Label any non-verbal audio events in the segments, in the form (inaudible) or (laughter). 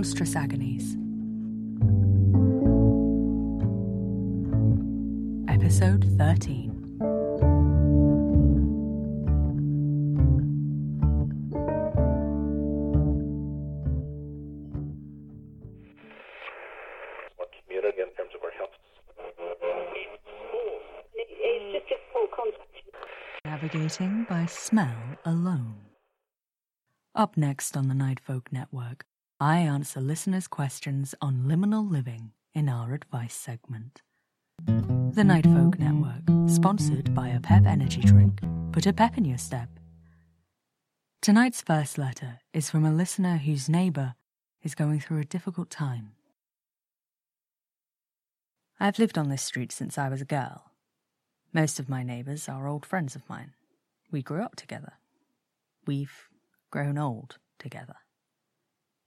Monstrous Agonies. Episode 13. our community in terms of our health. It's just difficult contact. Navigating by smell alone. Up next on the Night Folk Network, I answer listeners' questions on liminal living in our advice segment. The Night Folk Network, sponsored by a pep energy drink. Put a pep in your step. Tonight's first letter is from a listener whose neighbour is going through a difficult time. I've lived on this street since I was a girl. Most of my neighbours are old friends of mine. We grew up together. We've grown old together.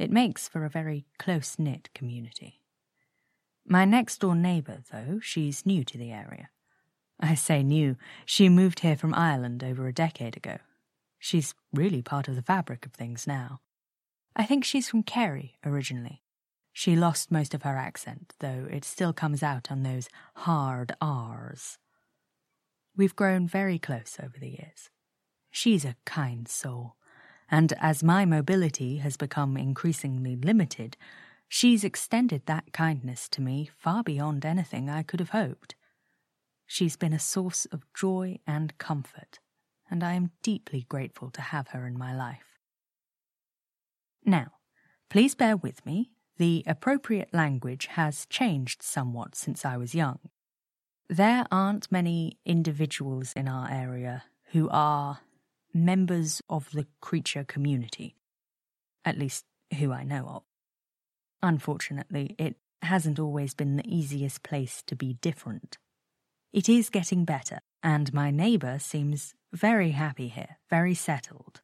It makes for a very close knit community. My next door neighbour, though, she's new to the area. I say new, she moved here from Ireland over a decade ago. She's really part of the fabric of things now. I think she's from Kerry originally. She lost most of her accent, though it still comes out on those hard R's. We've grown very close over the years. She's a kind soul, and as my mobility has become increasingly limited, she's extended that kindness to me far beyond anything I could have hoped. She's been a source of joy and comfort, and I am deeply grateful to have her in my life. Now, please bear with me. The appropriate language has changed somewhat since I was young. There aren't many individuals in our area who are members of the creature community, at least who I know of. Unfortunately, it hasn't always been the easiest place to be different. It is getting better, and my neighbour seems very happy here, very settled.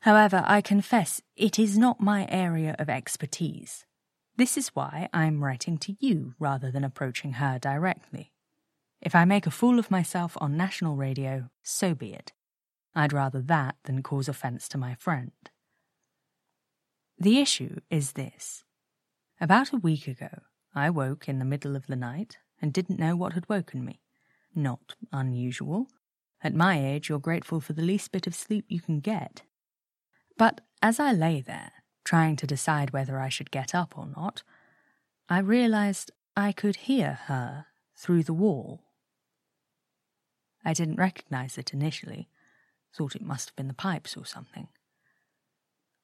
However, I confess it is not my area of expertise. This is why I'm writing to you rather than approaching her directly. If I make a fool of myself on national radio, so be it. I'd rather that than cause offence to my friend. The issue is this. About a week ago, I woke in the middle of the night and didn't know what had woken me. Not unusual. At my age, you're grateful for the least bit of sleep you can get. But as I lay there, trying to decide whether I should get up or not, I realized I could hear her through the wall. I didn't recognize it initially, thought it must have been the pipes or something.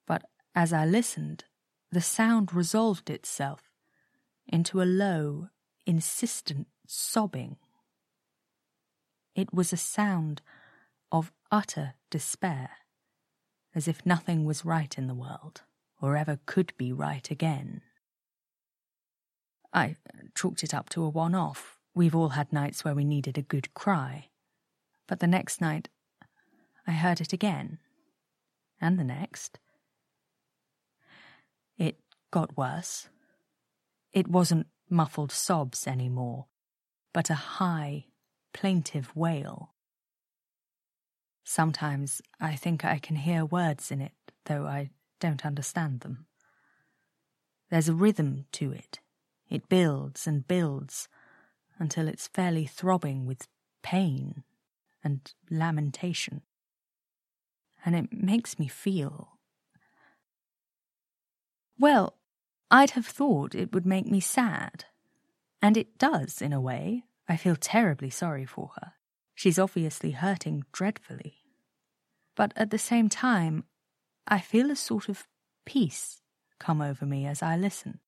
But as I listened, the sound resolved itself into a low, insistent sobbing. It was a sound of utter despair, as if nothing was right in the world, or ever could be right again. I chalked it up to a one off. We've all had nights where we needed a good cry. But the next night, I heard it again. And the next. It got worse. It wasn't muffled sobs anymore, but a high, plaintive wail. Sometimes I think I can hear words in it, though I don't understand them. There's a rhythm to it. It builds and builds until it's fairly throbbing with pain and lamentation. And it makes me feel. Well, I'd have thought it would make me sad. And it does, in a way. I feel terribly sorry for her. She's obviously hurting dreadfully. But at the same time, I feel a sort of peace come over me as I listen,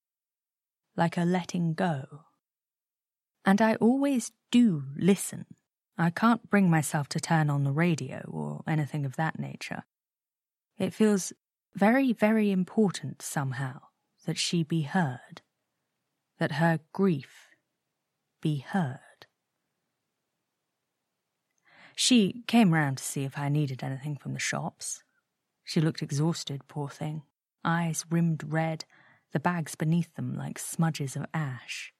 like a letting go. And I always do listen. I can't bring myself to turn on the radio or anything of that nature. It feels very, very important somehow that she be heard, that her grief be heard. She came round to see if I needed anything from the shops. She looked exhausted, poor thing, eyes rimmed red, the bags beneath them like smudges of ash.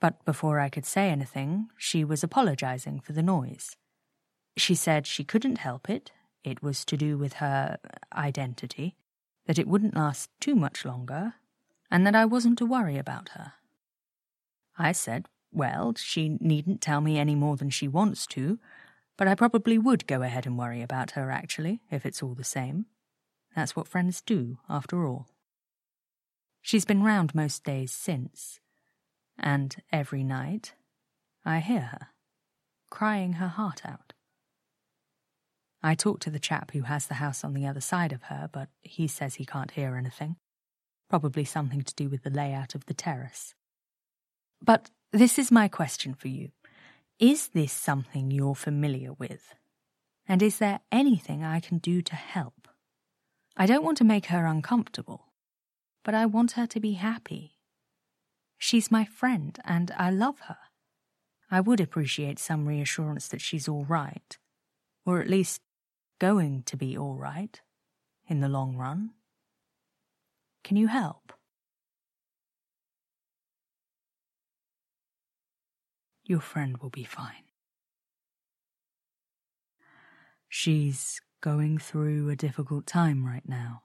But before I could say anything, she was apologizing for the noise. She said she couldn't help it, it was to do with her identity, that it wouldn't last too much longer, and that I wasn't to worry about her. I said, well, she needn't tell me any more than she wants to, but I probably would go ahead and worry about her, actually, if it's all the same. That's what friends do, after all. She's been round most days since, and every night I hear her, crying her heart out. I talk to the chap who has the house on the other side of her, but he says he can't hear anything. Probably something to do with the layout of the terrace. But this is my question for you. Is this something you're familiar with? And is there anything I can do to help? I don't want to make her uncomfortable, but I want her to be happy. She's my friend, and I love her. I would appreciate some reassurance that she's all right, or at least going to be all right in the long run. Can you help? Your friend will be fine. She's going through a difficult time right now.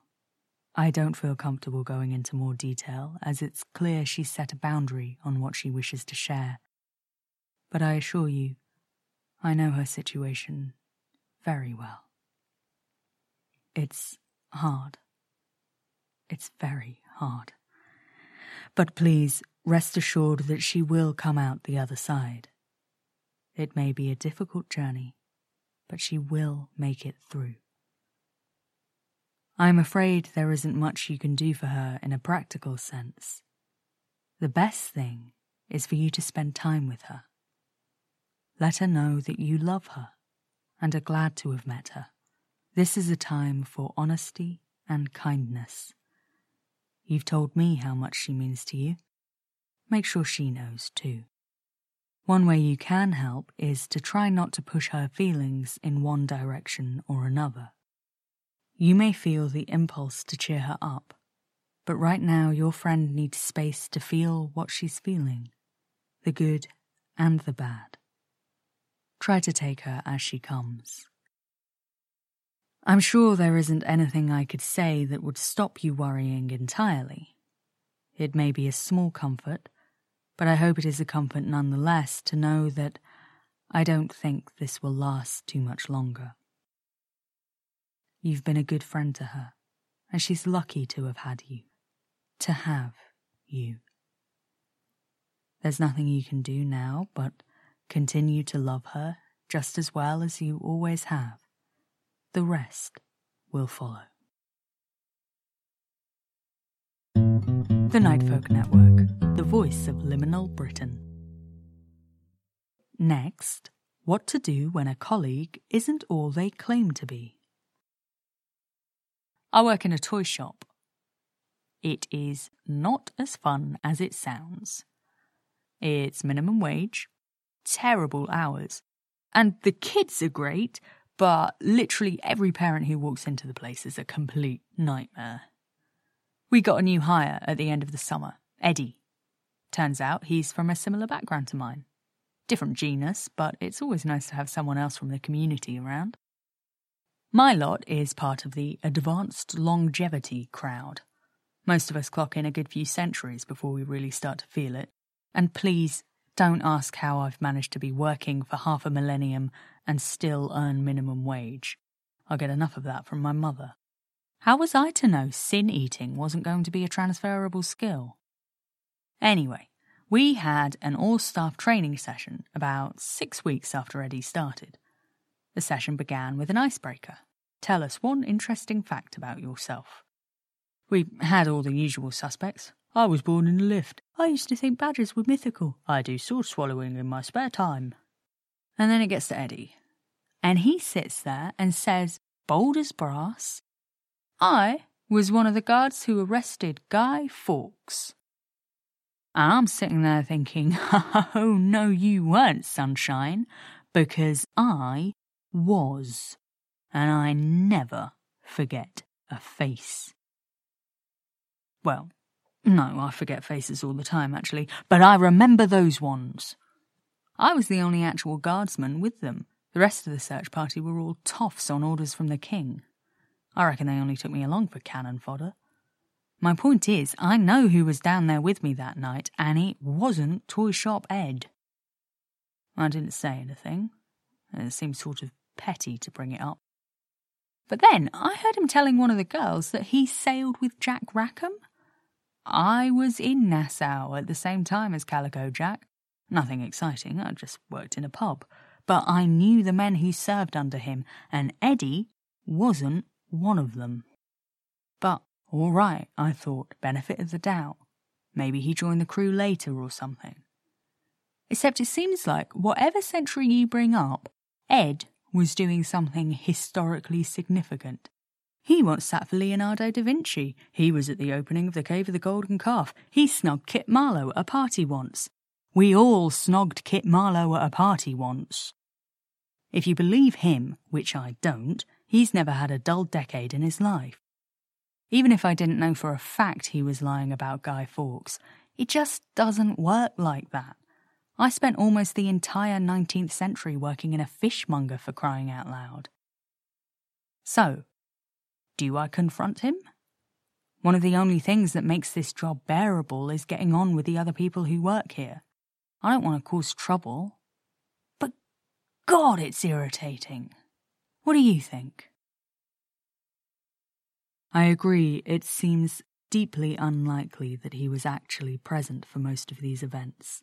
I don't feel comfortable going into more detail, as it's clear she's set a boundary on what she wishes to share. But I assure you, I know her situation very well. It's hard. It's very hard. But please rest assured that she will come out the other side. It may be a difficult journey, but she will make it through. I'm afraid there isn't much you can do for her in a practical sense. The best thing is for you to spend time with her. Let her know that you love her and are glad to have met her. This is a time for honesty and kindness. You've told me how much she means to you. Make sure she knows too. One way you can help is to try not to push her feelings in one direction or another. You may feel the impulse to cheer her up, but right now your friend needs space to feel what she's feeling the good and the bad. Try to take her as she comes. I'm sure there isn't anything I could say that would stop you worrying entirely. It may be a small comfort, but I hope it is a comfort nonetheless to know that I don't think this will last too much longer. You've been a good friend to her, and she's lucky to have had you. To have you. There's nothing you can do now but continue to love her just as well as you always have. The rest will follow. The Nightfolk Network, the voice of liminal Britain. Next, what to do when a colleague isn't all they claim to be. I work in a toy shop. It is not as fun as it sounds. It's minimum wage, terrible hours, and the kids are great, but literally every parent who walks into the place is a complete nightmare. We got a new hire at the end of the summer, Eddie. Turns out he's from a similar background to mine. Different genus, but it's always nice to have someone else from the community around. My lot is part of the advanced longevity crowd. Most of us clock in a good few centuries before we really start to feel it. And please don't ask how I've managed to be working for half a millennium and still earn minimum wage. I get enough of that from my mother. How was I to know sin eating wasn't going to be a transferable skill? Anyway, we had an all staff training session about six weeks after Eddie started. The session began with an icebreaker. Tell us one interesting fact about yourself. We had all the usual suspects. I was born in a lift. I used to think badgers were mythical. I do sword swallowing in my spare time. And then it gets to Eddie. And he sits there and says, bold as brass, I was one of the guards who arrested Guy Fawkes. I'm sitting there thinking, (laughs) oh no, you weren't, sunshine, because I was and I never forget a face. Well, no, I forget faces all the time, actually, but I remember those ones. I was the only actual guardsman with them. The rest of the search party were all toffs on orders from the king. I reckon they only took me along for cannon fodder. My point is, I know who was down there with me that night, and it wasn't Toy Shop Ed. I didn't say anything. It seemed sort of petty to bring it up. But then I heard him telling one of the girls that he sailed with Jack Rackham. I was in Nassau at the same time as Calico Jack. Nothing exciting, I just worked in a pub. But I knew the men who served under him, and Eddie wasn't one of them. But all right, I thought, benefit of the doubt. Maybe he joined the crew later or something. Except it seems like whatever century you bring up, Ed was doing something historically significant. He once sat for Leonardo da Vinci. He was at the opening of the Cave of the Golden Calf. He snogged Kit Marlowe at a party once. We all snogged Kit Marlowe at a party once. If you believe him, which I don't, he's never had a dull decade in his life. Even if I didn't know for a fact he was lying about Guy Fawkes, it just doesn't work like that. I spent almost the entire 19th century working in a fishmonger for crying out loud. So, do I confront him? One of the only things that makes this job bearable is getting on with the other people who work here. I don't want to cause trouble. But God, it's irritating. What do you think? I agree, it seems deeply unlikely that he was actually present for most of these events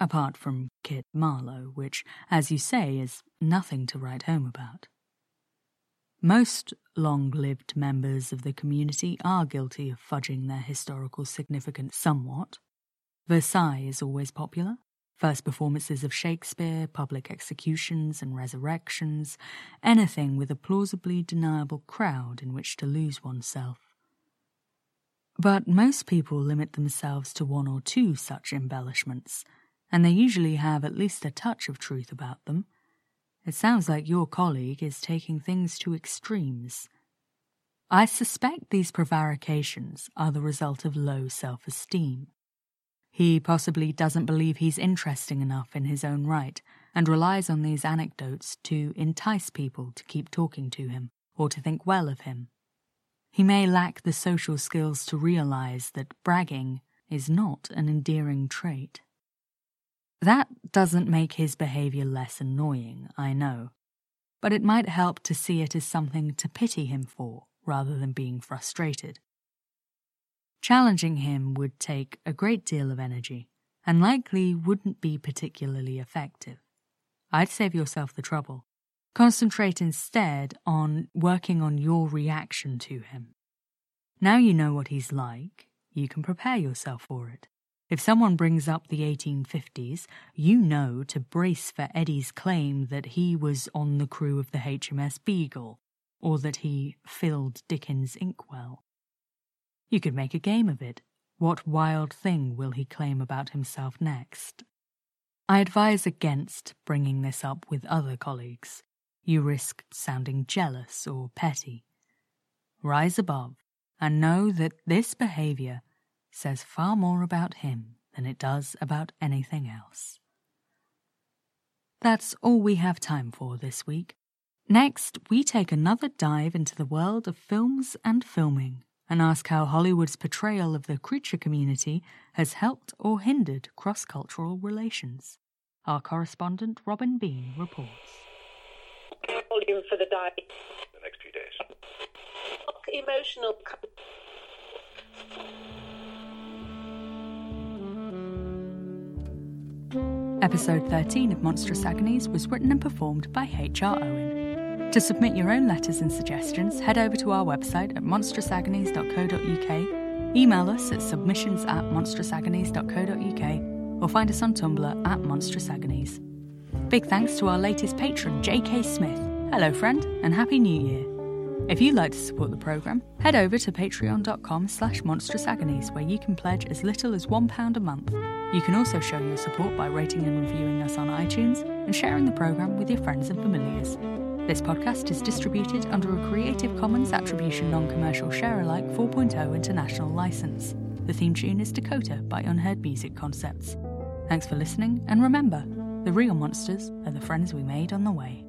apart from Kit Marlowe, which, as you say, is nothing to write home about. Most long lived members of the community are guilty of fudging their historical significance somewhat. Versailles is always popular. First performances of Shakespeare, public executions and resurrections, anything with a plausibly deniable crowd in which to lose oneself. But most people limit themselves to one or two such embellishments, and they usually have at least a touch of truth about them. It sounds like your colleague is taking things to extremes. I suspect these prevarications are the result of low self esteem. He possibly doesn't believe he's interesting enough in his own right and relies on these anecdotes to entice people to keep talking to him or to think well of him. He may lack the social skills to realize that bragging is not an endearing trait. That doesn't make his behavior less annoying, I know, but it might help to see it as something to pity him for rather than being frustrated. Challenging him would take a great deal of energy and likely wouldn't be particularly effective. I'd save yourself the trouble. Concentrate instead on working on your reaction to him. Now you know what he's like, you can prepare yourself for it. If someone brings up the 1850s, you know to brace for Eddie's claim that he was on the crew of the HMS Beagle, or that he filled Dickens' inkwell. You could make a game of it. What wild thing will he claim about himself next? I advise against bringing this up with other colleagues. You risk sounding jealous or petty. Rise above and know that this behaviour says far more about him than it does about anything else. That's all we have time for this week. Next, we take another dive into the world of films and filming and ask how Hollywood's portrayal of the creature community has helped or hindered cross cultural relations. Our correspondent Robin Bean reports. Volume for the dive. The next few days. Emotional. Episode 13 of Monstrous Agonies was written and performed by H.R. Owen. To submit your own letters and suggestions, head over to our website at monstrousagonies.co.uk, email us at submissions at monstrousagonies.co.uk, or find us on Tumblr at Monstrous Agonies. Big thanks to our latest patron, J.K. Smith. Hello, friend, and Happy New Year. If you'd like to support the programme, head over to patreon.com slash monstrousagonies where you can pledge as little as £1 a month. You can also show your support by rating and reviewing us on iTunes and sharing the programme with your friends and familiars. This podcast is distributed under a Creative Commons Attribution Non-Commercial Share-alike 4.0 international license. The theme tune is Dakota by Unheard Music Concepts. Thanks for listening, and remember, the real monsters are the friends we made on the way.